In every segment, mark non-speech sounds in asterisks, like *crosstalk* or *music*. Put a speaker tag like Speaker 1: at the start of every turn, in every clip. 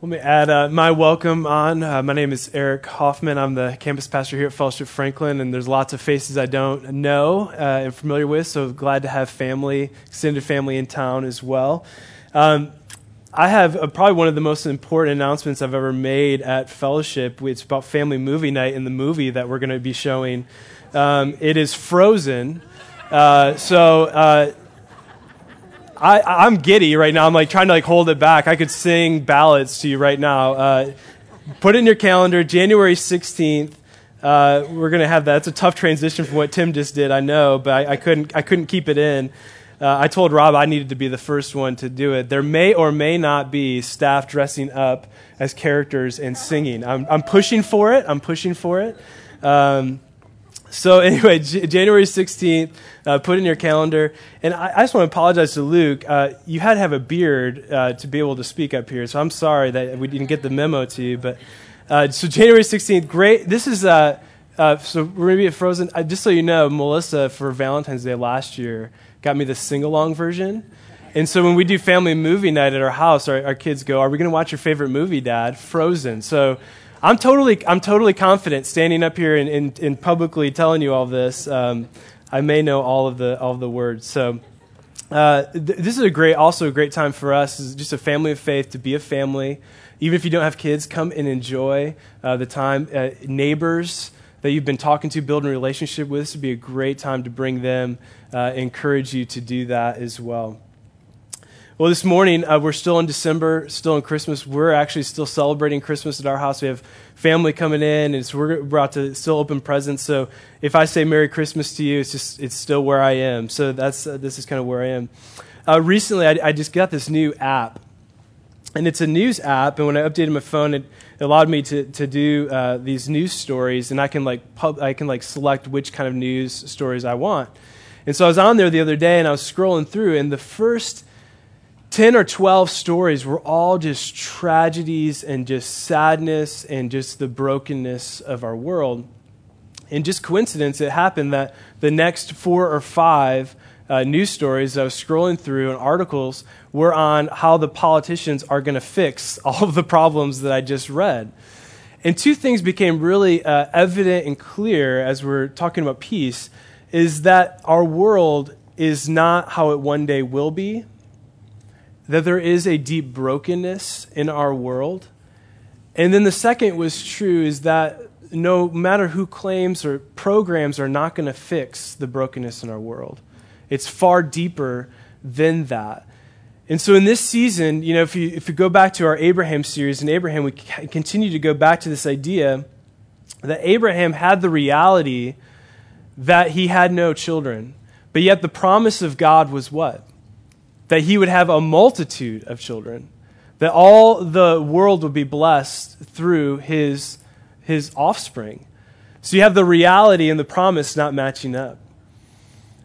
Speaker 1: Let me add uh, my welcome on. Uh, my name is Eric Hoffman. I'm the campus pastor here at Fellowship Franklin, and there's lots of faces I don't know uh, and familiar with, so glad to have family, extended family in town as well. Um, I have uh, probably one of the most important announcements I've ever made at Fellowship. It's about family movie night and the movie that we're going to be showing. Um, it is Frozen. Uh, so uh, I, I'm giddy right now. I'm like trying to like hold it back. I could sing ballads to you right now. Uh, put it in your calendar, January 16th. Uh, we're gonna have that. It's a tough transition from what Tim just did, I know, but I, I couldn't. I couldn't keep it in. Uh, I told Rob I needed to be the first one to do it. There may or may not be staff dressing up as characters and singing. I'm, I'm pushing for it. I'm pushing for it. Um, so *laughs* anyway, J- January 16th, uh, put in your calendar. And I, I just want to apologize to Luke. Uh, you had to have a beard uh, to be able to speak up here, so I'm sorry that we didn't get the memo to you. But uh, so January 16th, great. This is uh, uh, so we're gonna be at Frozen. just so you know, Melissa for Valentine's Day last year got me the sing along version. And so when we do family movie night at our house, our, our kids go, "Are we going to watch your favorite movie, Dad?" Frozen. So I'm totally, I'm totally confident standing up here and, and, and publicly telling you all this. Um, I may know all of the, all of the words. So uh, th- this is a great, also a great time for us. It's just a family of faith to be a family. Even if you don't have kids, come and enjoy uh, the time. Uh, neighbors that you've been talking to, building a relationship with, this would be a great time to bring them, uh, encourage you to do that as well. Well, this morning, uh, we're still in December, still in Christmas. We're actually still celebrating Christmas at our house. We have family coming in, and we're about to still open presents. So if I say Merry Christmas to you, it's just, it's still where I am. So that's, uh, this is kind of where I am. Uh, recently, I, I, just got this new app, and it's a news app. And when I updated my phone, it allowed me to, to do uh, these news stories, and I can, like, pub, I can like select which kind of news stories I want. And so I was on there the other day, and I was scrolling through, and the first 10 or 12 stories were all just tragedies and just sadness and just the brokenness of our world. And just coincidence, it happened that the next four or five uh, news stories I was scrolling through and articles were on how the politicians are going to fix *laughs* all of the problems that I just read. And two things became really uh, evident and clear as we're talking about peace is that our world is not how it one day will be that there is a deep brokenness in our world. And then the second was true is that no matter who claims or programs are not going to fix the brokenness in our world. It's far deeper than that. And so in this season, you know, if you, if you go back to our Abraham series, in Abraham, we continue to go back to this idea that Abraham had the reality that he had no children. But yet the promise of God was what? That he would have a multitude of children, that all the world would be blessed through his, his offspring. So you have the reality and the promise not matching up.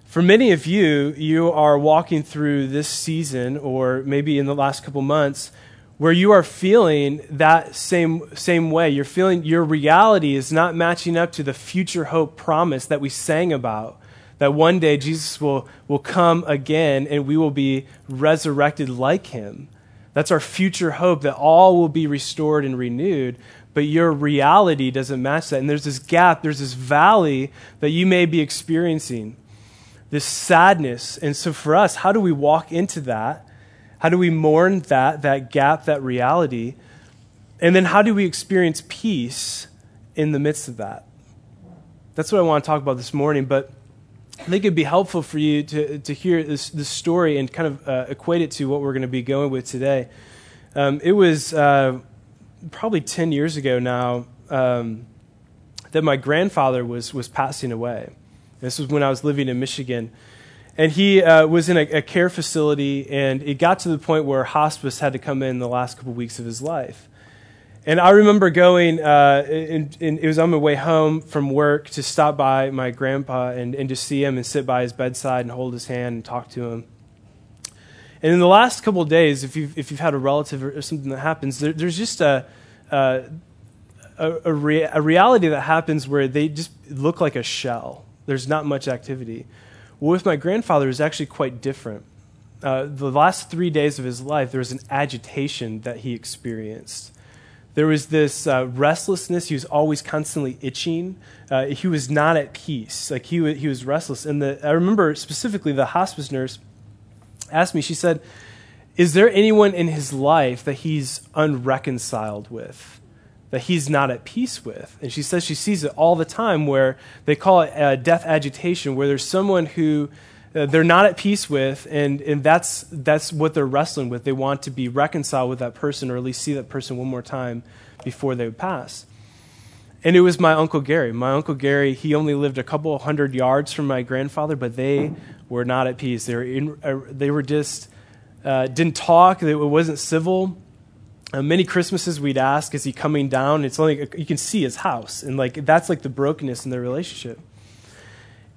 Speaker 1: For many of you, you are walking through this season, or maybe in the last couple months, where you are feeling that same, same way. You're feeling your reality is not matching up to the future hope promise that we sang about that one day Jesus will, will come again and we will be resurrected like him. That's our future hope that all will be restored and renewed. But your reality doesn't match that. And there's this gap, there's this valley that you may be experiencing, this sadness. And so for us, how do we walk into that? How do we mourn that, that gap, that reality? And then how do we experience peace in the midst of that? That's what I want to talk about this morning. But I think it'd be helpful for you to, to hear this, this story and kind of uh, equate it to what we're going to be going with today. Um, it was uh, probably 10 years ago now um, that my grandfather was, was passing away. This was when I was living in Michigan. And he uh, was in a, a, care facility, and it got to the point where hospice had to come in the last couple weeks of his life. And I remember going, uh, and, and it was on my way home from work to stop by my grandpa and, and to see him and sit by his bedside and hold his hand and talk to him. And in the last couple of days, if you've, if you've had a relative or something that happens, there, there's just a, a, a, a reality that happens where they just look like a shell. There's not much activity. Well, with my grandfather, it was actually quite different. uh, the last three days of his life, there was an agitation that he experienced. There was this uh, restlessness. He was always constantly itching. Uh, he was not at peace. Like he, w- he was restless. And the, I remember specifically the hospice nurse asked me, she said, Is there anyone in his life that he's unreconciled with? That he's not at peace with? And she says she sees it all the time where they call it uh, death agitation, where there's someone who uh, they're not at peace with, and, and that's, that's what they're wrestling with. They want to be reconciled with that person, or at least see that person one more time before they would pass. And it was my Uncle Gary. My Uncle Gary, he only lived a couple hundred yards from my grandfather, but they were not at peace. They were, in, uh, they were just, uh, didn't talk, it wasn't civil. Uh, many Christmases we'd ask, is he coming down? It's only, you can see his house. And like, that's like the brokenness in their relationship.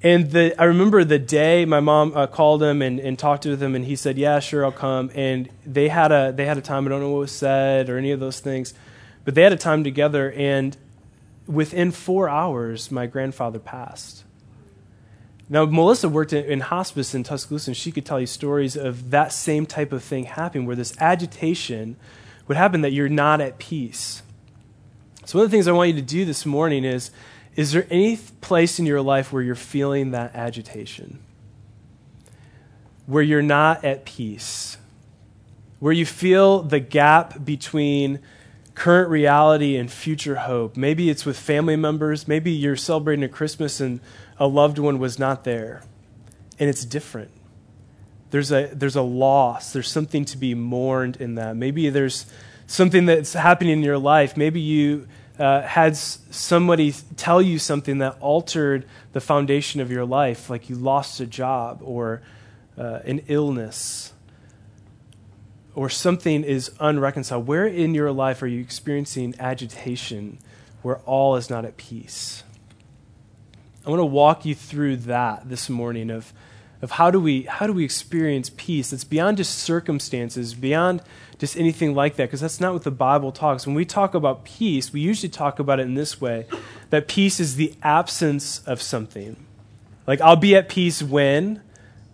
Speaker 1: And the, I remember the day my mom uh, called him and, and talked with him, and he said, "Yeah, sure, I'll come." And they had a they had a time. I don't know what was said or any of those things, but they had a time together. And within four hours, my grandfather passed. Now, Melissa worked in, in hospice in Tuscaloosa, and she could tell you stories of that same type of thing happening, where this agitation would happen that you're not at peace. So, one of the things I want you to do this morning is is there any place in your life where you're feeling that agitation? Where you're not at peace? Where you feel the gap between current reality and future hope? Maybe it's with family members. Maybe you're celebrating a Christmas and a loved one was not there, and it's different. There's a, there's a loss. There's something to be mourned in that. Maybe there's something that's happening in your life. Maybe you uh, had somebody tell you something that altered the foundation of your life, like you lost a job or uh, an illness or something is unreconciled, where in your life are you experiencing agitation where all is not at peace? I want to walk you through that this morning of, of how, do we, how do we experience peace that's beyond just circumstances, beyond just anything like that, because that's not what the Bible talks. When we talk about peace, we usually talk about it in this way that peace is the absence of something. Like, I'll be at peace when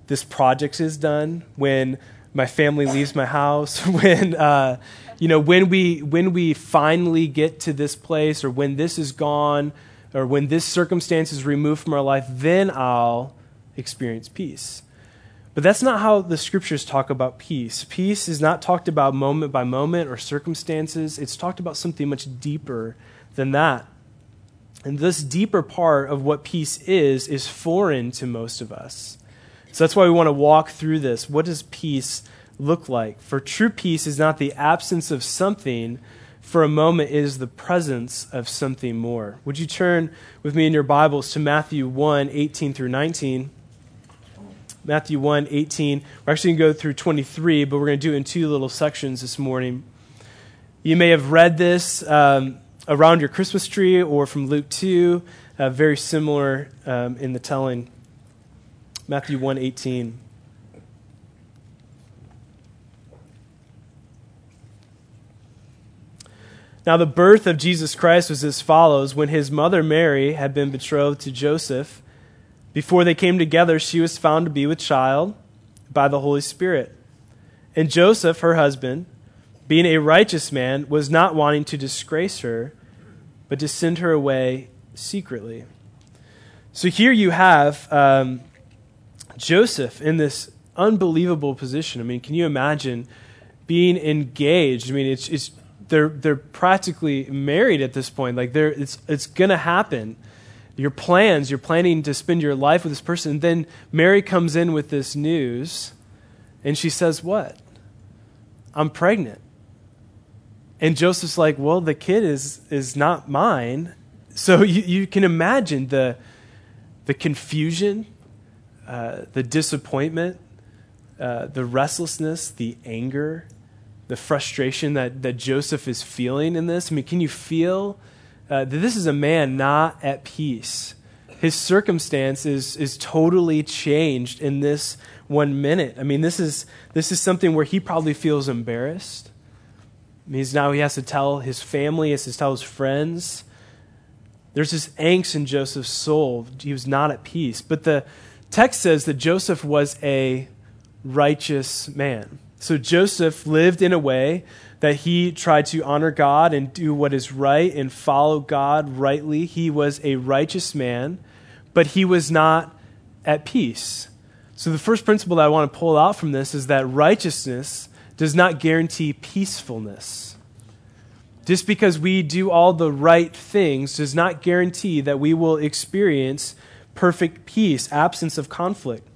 Speaker 1: this project is done, when my family leaves my house, *laughs* when, uh, you know, when we, when we finally get to this place, or when this is gone, or when this circumstance is removed from our life, then I'll experience peace. But that's not how the scriptures talk about peace. Peace is not talked about moment by moment or circumstances, it's talked about something much deeper than that. And this deeper part of what peace is, is foreign to most of us. So that's why we want to walk through this. What does peace look like? For true peace is not the absence of something, for a moment it is the presence of something more. Would you turn with me in your Bibles to Matthew 1 18 through 19? Matthew 1 18. We're actually going to go through 23, but we're going to do it in two little sections this morning. You may have read this um, around your Christmas tree or from Luke 2, uh, very similar um, in the telling. Matthew 1 18. Now, the birth of Jesus Christ was as follows. When his mother Mary had been betrothed to Joseph, before they came together, she was found to be with child by the Holy Spirit. And Joseph, her husband, being a righteous man, was not wanting to disgrace her, but to send her away secretly. So here you have um, Joseph in this unbelievable position. I mean, can you imagine being engaged? I mean, it's, it's they're they're practically married at this point. Like they're it's it's gonna happen your plans, you're planning to spend your life with this person. And then Mary comes in with this news, and she says, What? I'm pregnant. And Joseph's like, Well, the kid is, is not mine. So *laughs* you, you can imagine the, the confusion, uh, the disappointment, uh, the restlessness, the anger, the frustration that, that Joseph is feeling in this. I mean, can you feel uh, that this is a man not at peace. His circumstance is, is totally changed in this one minute. I mean, this is, this is something where he probably feels embarrassed. Means now he has to tell his family, he has to tell his friends. There's this angst in Joseph's soul. He was not at peace. But the text says that Joseph was a righteous man. So Joseph lived in a way that he tried to honor God and do what is right and follow God rightly. He was a righteous man, but he was not at peace. So, the first principle that I want to pull out from this is that righteousness does not guarantee peacefulness. Just because we do all the right things does not guarantee that we will experience perfect peace, absence of conflict.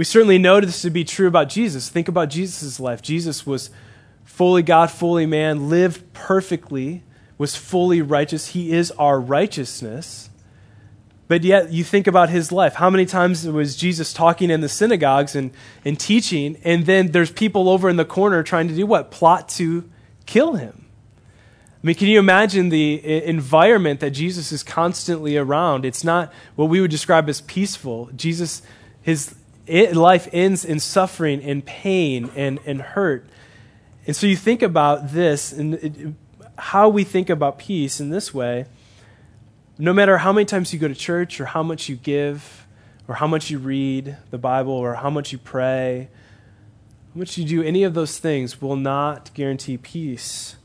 Speaker 1: We certainly know this to be true about Jesus. Think about Jesus' life. Jesus was fully God, fully man, lived perfectly, was fully righteous. He is our righteousness. But yet, you think about his life. How many times was Jesus talking in the synagogues and, and teaching, and then there's people over in the corner trying to do what? Plot to kill him. I mean, can you imagine the environment that Jesus is constantly around? It's not what we would describe as peaceful. Jesus, his life ends in suffering and pain and, and hurt. And so you think about this and how we think about peace in this way. No matter how many times you go to church or how much you give or how much you read the Bible or how much you pray, how much you do any of those things will not guarantee peace.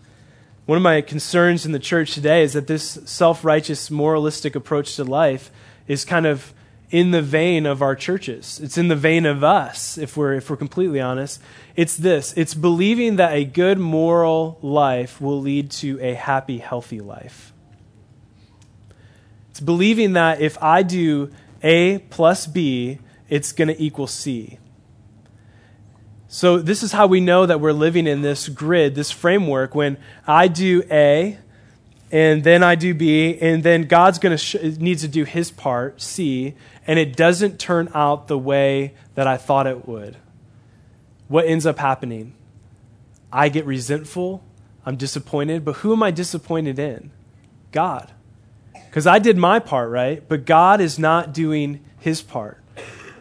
Speaker 1: One of my concerns in the church today is that this self righteous, moralistic approach to life is kind of in the vein of our churches. It's in the vein of us, if we're, if we're completely honest. It's this it's believing that a good moral life will lead to a happy, healthy life. It's believing that if I do A plus B, it's going to equal C. So, this is how we know that we're living in this grid, this framework. When I do A, and then I do B, and then God's going to sh- needs to do His part, C, and it doesn't turn out the way that I thought it would. What ends up happening? I get resentful. I'm disappointed. But who am I disappointed in? God. Because I did my part, right? But God is not doing His part.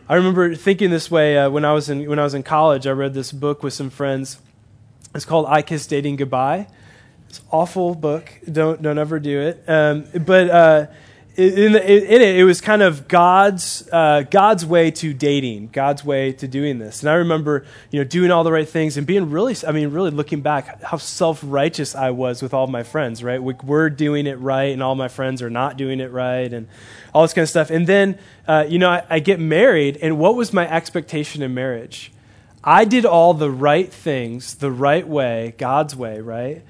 Speaker 1: I remember thinking this way uh, when I was in when I was in college. I read this book with some friends. It's called "I Kiss Dating Goodbye." It's an awful book. Don't don't ever do it. Um, but uh, in, in, it, it was kind of God's uh, God's way to dating, God's way to doing this. And I remember, you know, doing all the right things and being really, I mean, really looking back, how self righteous I was with all my friends. Right, we, we're doing it right, and all my friends are not doing it right, and all this kind of stuff. And then, uh, you know, I, I get married, and what was my expectation in marriage? I did all the right things the right way, God's way, right?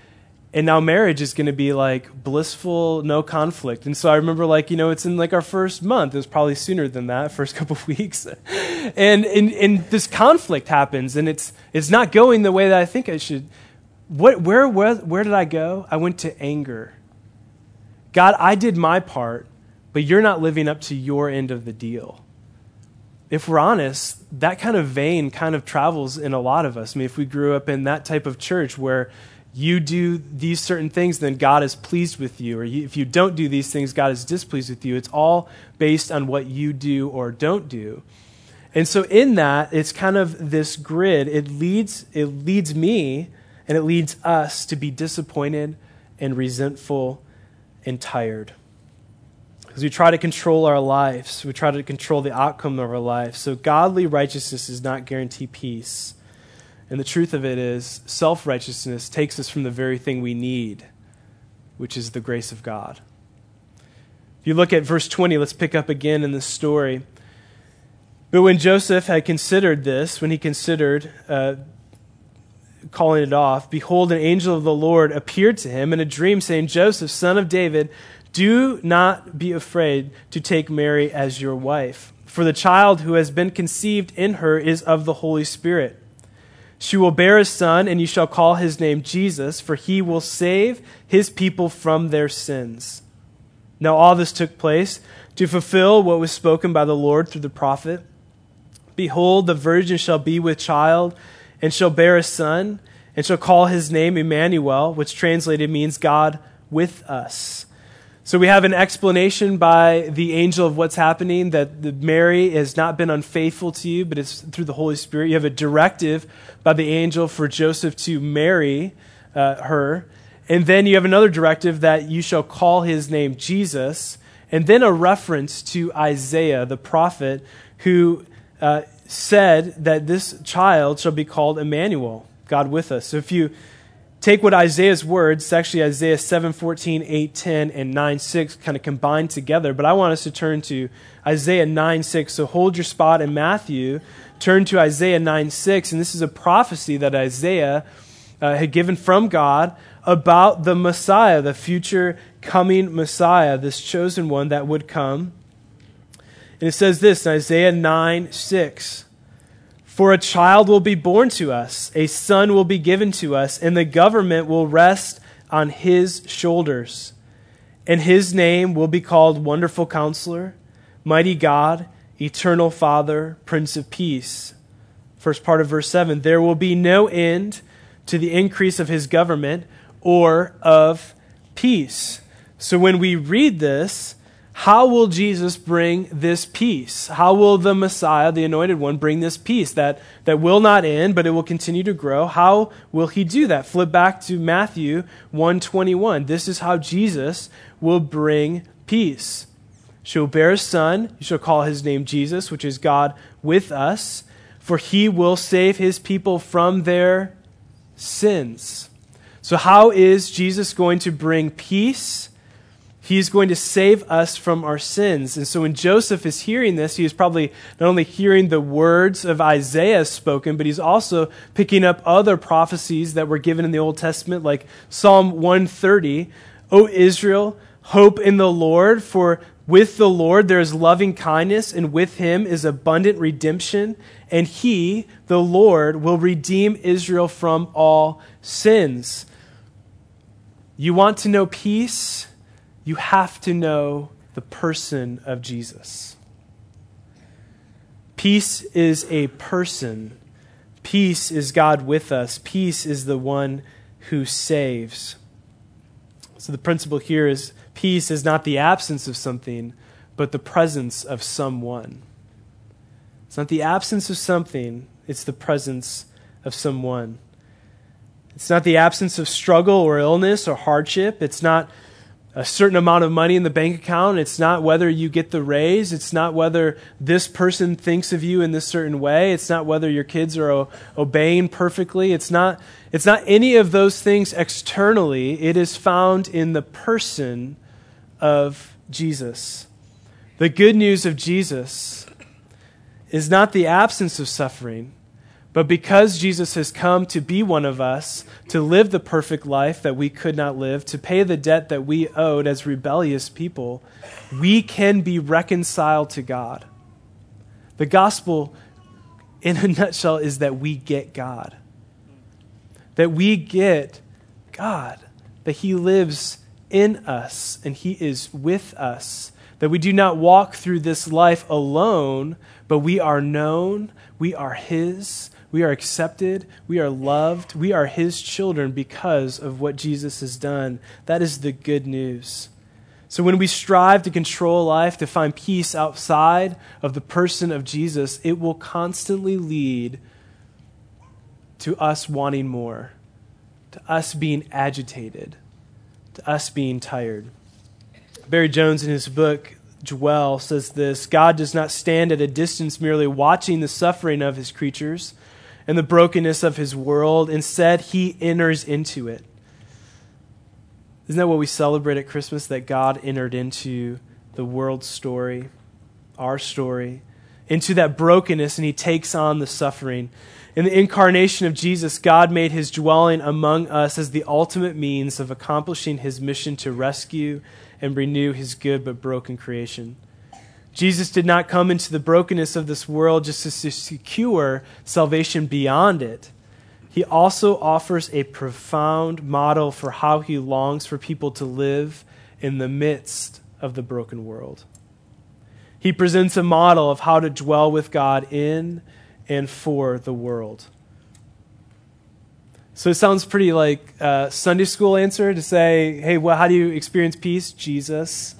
Speaker 1: And now marriage is going to be like blissful no conflict. And so i remember like you know it's in like our first month. It was probably sooner than that *laughs* first couple of *laughs* weeks. And, and and this conflict happens and it's it's not going the way that i think i should. What where where, where did i go? I went to anger. God i did my part but you're not living up to your end of the deal. If we're honest, that kind of vein kind of travels in a lot of us. I mean, if we grew up in that type of church where you do these certain things, then God is pleased with you. Or if you don't do these things, God is displeased with you. It's all based on what you do or don't do. And so in that, it's kind of this grid. It leads, it leads me and it leads us to be disappointed and resentful and tired. Because we try to control our lives, we try to control the outcome of our lives. So godly righteousness does not guarantee peace. And the truth of it is, self righteousness takes us from the very thing we need, which is the grace of God. If you look at verse 20, let's pick up again in this story. But when Joseph had considered this, when he considered uh, calling it off, behold, an angel of the Lord appeared to him in a dream, saying, Joseph, son of David, do not be afraid to take Mary as your wife, for the child who has been conceived in her is of the Holy Spirit. She will bear a son, and you shall call his name Jesus, for he will save his people from their sins. Now, all this took place to fulfill what was spoken by the Lord through the prophet. Behold, the virgin shall be with child, and shall bear a son, and shall call his name Emmanuel, which translated means God with us. So we have an explanation by the angel of what's happening that Mary has not been unfaithful to you, but it's through the Holy Spirit. You have a directive by the angel for Joseph to marry uh, her. And then you have another directive that you shall call his name Jesus. And then a reference to Isaiah, the prophet, who uh, said that this child shall be called Emmanuel, God with us. So if you take what Isaiah's words, actually Isaiah 7 14, 8 10, and 9 6 kind of combined together. But I want us to turn to Isaiah 9 6. So hold your spot in Matthew, turn to Isaiah 9 6. And this is a prophecy that Isaiah uh, had given from God about the Messiah, the future coming Messiah, this chosen one that would come. And it says this in Isaiah 9 6. For a child will be born to us, a son will be given to us, and the government will rest on his shoulders. And his name will be called Wonderful Counselor, Mighty God, Eternal Father, Prince of Peace. First part of verse 7 There will be no end to the increase of his government or of peace. So when we read this, how will Jesus bring this peace? How will the Messiah, the anointed one, bring this peace that, that will not end, but it will continue to grow? How will he do that? Flip back to Matthew 121. This is how Jesus will bring peace. She'll bear a son. You shall call his name Jesus, which is God with us, for he will save his people from their sins. So, how is Jesus going to bring peace? He's going to save us from our sins. And so when Joseph is hearing this, he is probably not only hearing the words of Isaiah spoken, but he's also picking up other prophecies that were given in the Old Testament, like Psalm 130. O Israel, hope in the Lord, for with the Lord there is loving kindness, and with him is abundant redemption. And he, the Lord, will redeem Israel from all sins. You want to know peace? You have to know the person of Jesus. Peace is a person. Peace is God with us. Peace is the one who saves. So the principle here is peace is not the absence of something, but the presence of someone. It's not the absence of something, it's the presence of someone. It's not the absence of struggle or illness or hardship. It's not a certain amount of money in the bank account. It's not whether you get the raise. It's not whether this person thinks of you in this certain way. It's not whether your kids are o- obeying perfectly. It's not, it's not any of those things externally. It is found in the person of Jesus. The good news of Jesus is not the absence of suffering, but because Jesus has come to be one of us, to live the perfect life that we could not live, to pay the debt that we owed as rebellious people, we can be reconciled to God. The gospel, in a *laughs* nutshell, is that we get God. That we get God. That He lives in us and He is with us. That we do not walk through this life alone, but we are known, we are His, we are accepted. We are loved. We are His children because of what Jesus has done. That is the good news. So when we strive to control life, to find peace outside of the person of Jesus, it will constantly lead to us wanting more, to us being agitated, to us being tired. Barry Jones, in his book, Dwell, says this God does not stand at a distance merely watching the suffering of his creatures and the brokenness of his world. Instead, he enters into it. Isn't that what we celebrate at Christmas? That God entered into the world's story, our story, into that brokenness, and he takes on the suffering. In the incarnation of Jesus, God made his dwelling among us as the ultimate means of accomplishing his mission to rescue and renew his good but broken creation. Jesus did not come into the brokenness of this world just to secure salvation beyond it. He also offers a profound model for how he longs for people to live in the midst of the broken world. He presents a model of how to dwell with God in and for the world. So it sounds pretty like a Sunday school answer to say, hey, well, how do you experience peace? Jesus,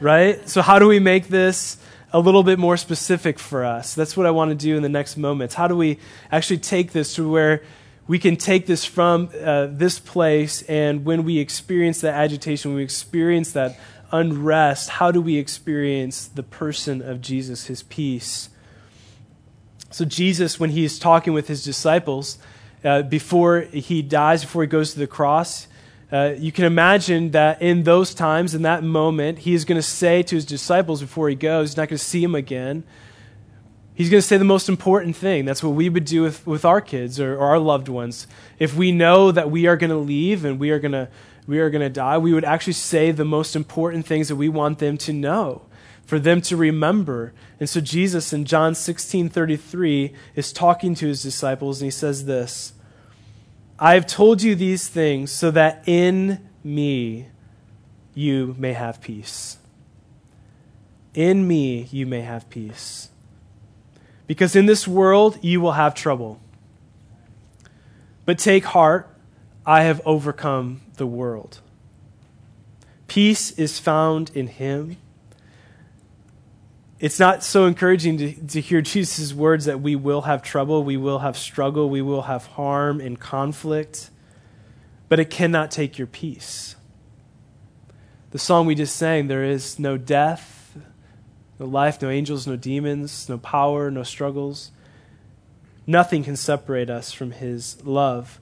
Speaker 1: right? So, how do we make this a little bit more specific for us. That's what I want to do in the next moments. How do we actually take this to where we can take this from uh, this place, and when we experience that agitation, we experience that unrest, how do we experience the person of Jesus, his peace? So, Jesus, when he's talking with his disciples, uh, before he dies, before he goes to the cross, uh, you can imagine that in those times, in that moment, he is going to say to his disciples before he goes, he's not going to see him again. He's going to say the most important thing. That's what we would do with, with our kids or, or our loved ones. If we know that we are going to leave and we are going to we are going to die, we would actually say the most important things that we want them to know, for them to remember. And so Jesus in John 16 33 is talking to his disciples, and he says this I have told you these things so that in me you may have peace. In me you may have peace. Because in this world you will have trouble. But take heart, I have overcome the world. Peace is found in Him. It's not so encouraging to, to hear Jesus' words that we will have trouble, we will have struggle, we will have harm and conflict, but it cannot take your peace. The song we just sang, there is no death, no life, no angels, no demons, no power, no struggles. Nothing can separate us from His love.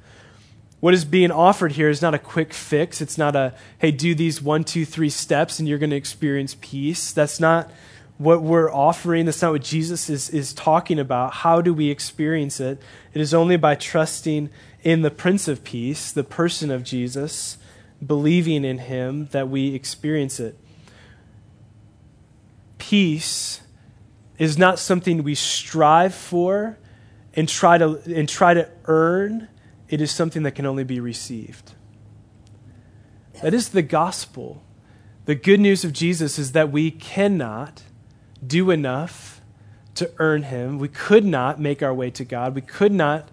Speaker 1: What is being offered here is not a quick fix. It's not a, hey, do these one, two, three steps and you're going to experience peace. That's not what we're offering. That's not what Jesus is, is talking about. How do we experience it? It is only by trusting in the Prince of Peace, the person of Jesus, believing in him, that we experience it. Peace is not something we strive for and try to, and try to earn it is something that can only be received. That is the gospel. The good news of Jesus is that we cannot do enough to earn him. We could not make our way to God. We could not,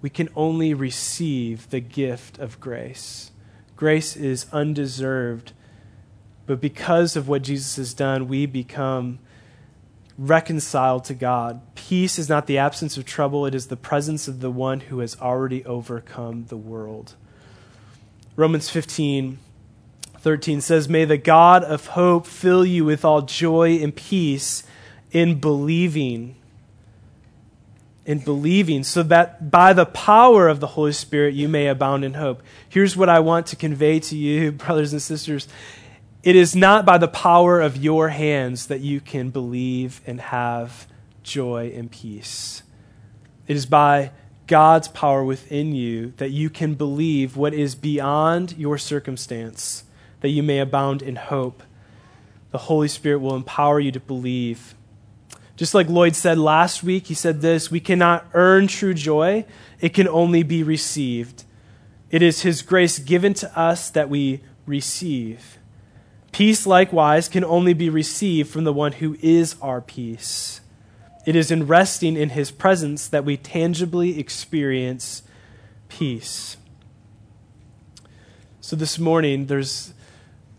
Speaker 1: we can only receive the gift of grace. Grace is undeserved, but because of what Jesus has done, we become reconciled to God. Peace is not the absence of trouble, it is the presence of the one who has already overcome the world. Romans 15 13 says, May the God of hope fill you with all joy and peace in believing. In believing, so that by the power of the Holy Spirit you may abound in hope. Here's what I want to convey to you, *laughs* brothers and sisters it is not by the power of your hands that you can believe and have joy and peace. It is by God's power within you that you can believe what is beyond your circumstance, that you may abound in hope. The Holy Spirit will empower you to believe. Just like Lloyd said last week, he said this we cannot earn true joy, it can only be received. It is His grace given to us that we receive. Peace, likewise, can only be received from the one who is our peace. It is in resting in his presence that we tangibly experience peace. So, this morning, there's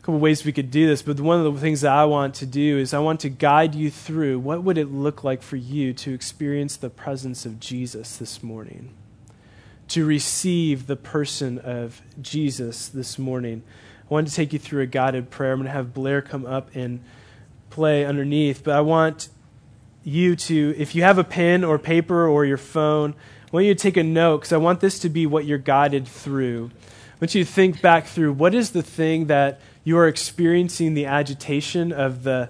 Speaker 1: couple ways we could do this, but one of the things that I want to do is I want to guide you through what would it look like for you to experience the presence of Jesus this morning, to receive the person of Jesus this morning. I want to take you through a guided prayer. I'm going to have Blair come up and play underneath, but I want you to, if you have a pen or paper or your phone, I want you to take a note because I want this to be what you're guided through. I want you to think back through what is the thing that you are experiencing the agitation of the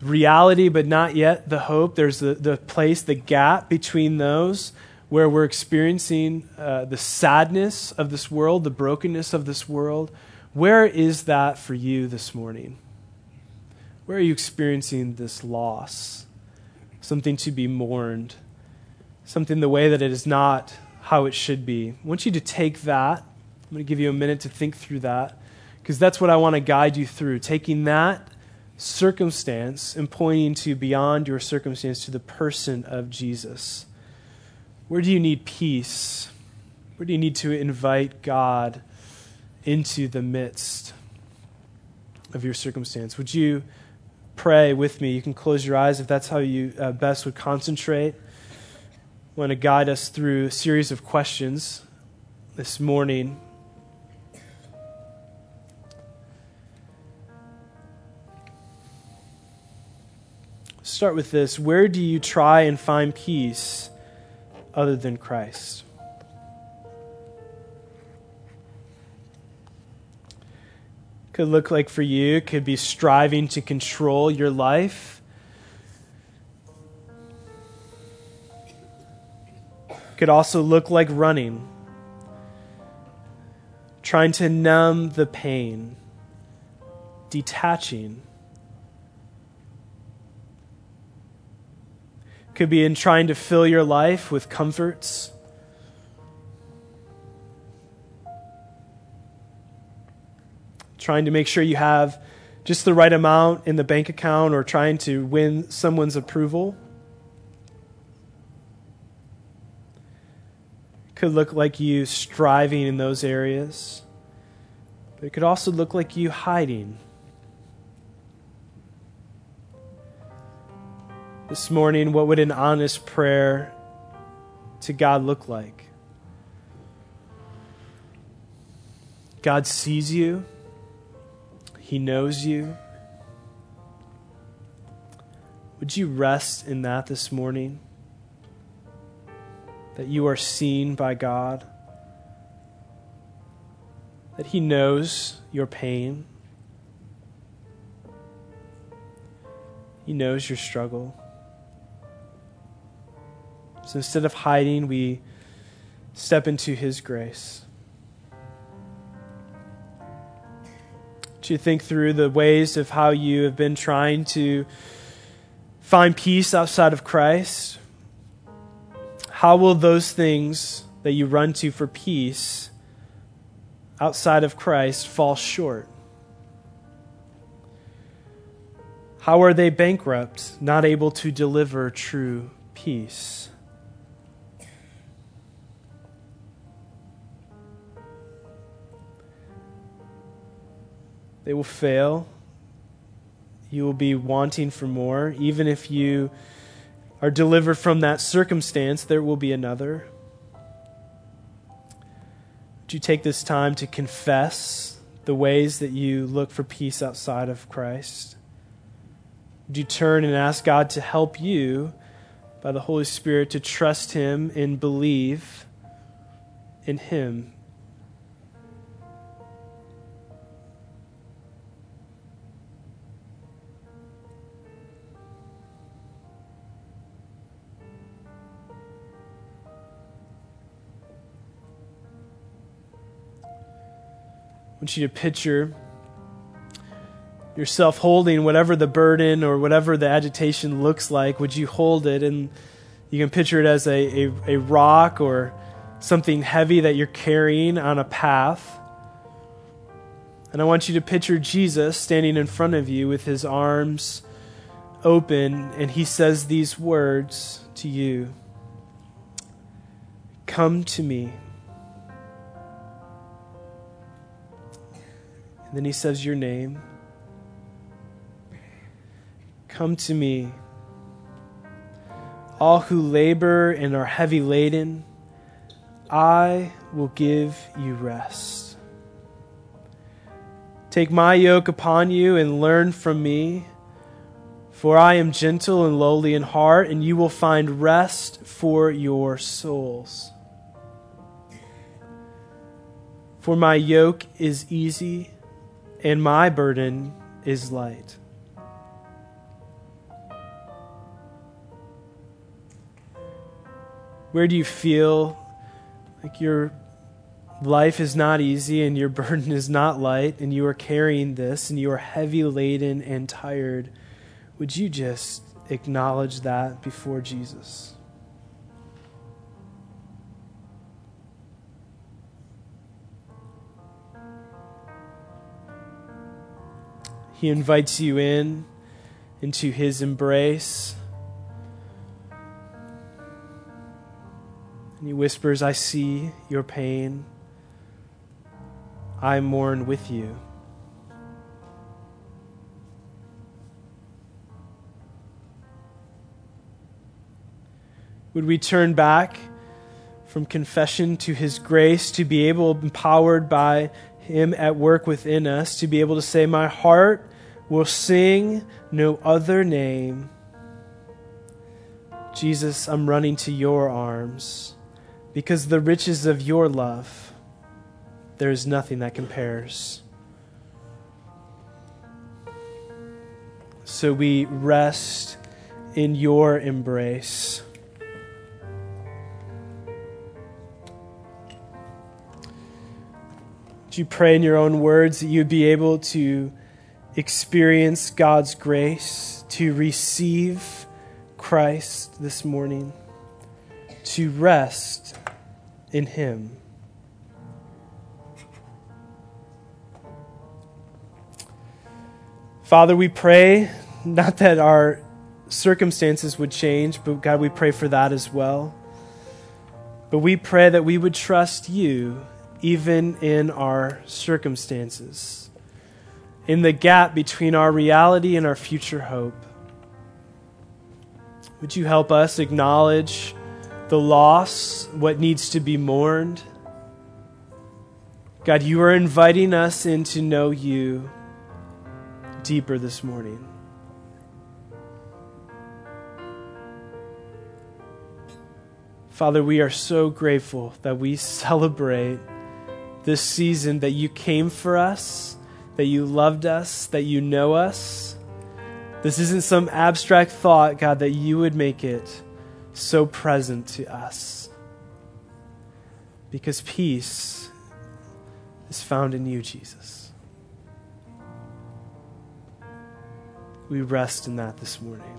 Speaker 1: reality, but not yet the hope. There's the, the place, the gap between those where we're experiencing uh, the sadness of this world, the brokenness of this world where is that for you this morning? Where are you experiencing this loss? Something to be mourned, something the way that it is not how it should be. I want you to take that. I'm going to give you a minute to think through that because that's what I want to guide you through. Taking that circumstance and pointing to beyond your circumstance to the person of Jesus. Where do you need peace? Where do you need to invite God into the midst of your circumstance. Would you pray with me? You can close your eyes if that's how you uh, best would concentrate. I want to guide us through a series of questions this morning. Start with this. Where do you try and find peace other than Christ? Could look like for you, could be striving to control your life. Could also look like running, trying to numb the pain, detaching could be in trying to fill your life with comforts. Trying to make sure you have just the right amount in the bank account or trying to win someone's approval. Could look like you striving in those areas. But it could also look like you hiding. This morning, what would an honest prayer to God look like? God sees you, He knows you. Would you rest in that this morning? That you are seen by God, that He knows your pain, He knows your struggle. So instead of hiding, we step into His grace. To think through the ways of how you have been trying to find peace outside of Christ. How will those things that you run to for peace outside of Christ fall short? How are they bankrupt, not able to deliver true peace? They will fail. You will be wanting for more. Even if you are delivered from that circumstance, there will be another. Would you take this time to confess the ways that you look for peace outside of Christ? Would you turn and ask God to help you by the Holy Spirit to trust Him and believe in Him want you to picture yourself holding whatever the burden or whatever the agitation looks like. Would you hold it? And you can picture it as a, a, a rock or something heavy that you're carrying on a path. And I want you to picture Jesus standing in front of you with his arms open, and he says these words to you Come to me. And then he says your name. Come to me, all who labor and are heavy laden, I will give you rest. Take my yoke upon you and learn from me, for I am gentle and lowly in heart, and you will find rest for your souls. For my yoke is easy and my burden is light. Where do you feel like your life is not easy and your *laughs* burden is not light and you are carrying this and you are heavy laden and tired? Would you just acknowledge that before Jesus? He invites you in into his embrace. And he whispers, I see your pain. I mourn with you. Would we turn back from confession to his grace to be able, empowered by him at work within us, to be able to say, My heart will sing no other name. Jesus, I'm running to your arms because the riches of your love, there is nothing that compares. So we rest in your embrace. Would you pray in your own words that you'd be able to experience God's grace, to receive Christ this morning, to rest in Him? Father, we pray not that our circumstances would change, but God, we pray for that as well. But we pray that we would trust you even in our circumstances, in the gap between our reality and our future hope. Would you help us acknowledge the loss, what needs to be mourned? God, you are inviting us in to know you deeper this morning. Father, we are so grateful that we *laughs* celebrate this season that you came for us, that you loved us, that you know us. This isn't some abstract thought, God, that you would make it so present to us. Because peace is found in you, Jesus. We rest in that this morning.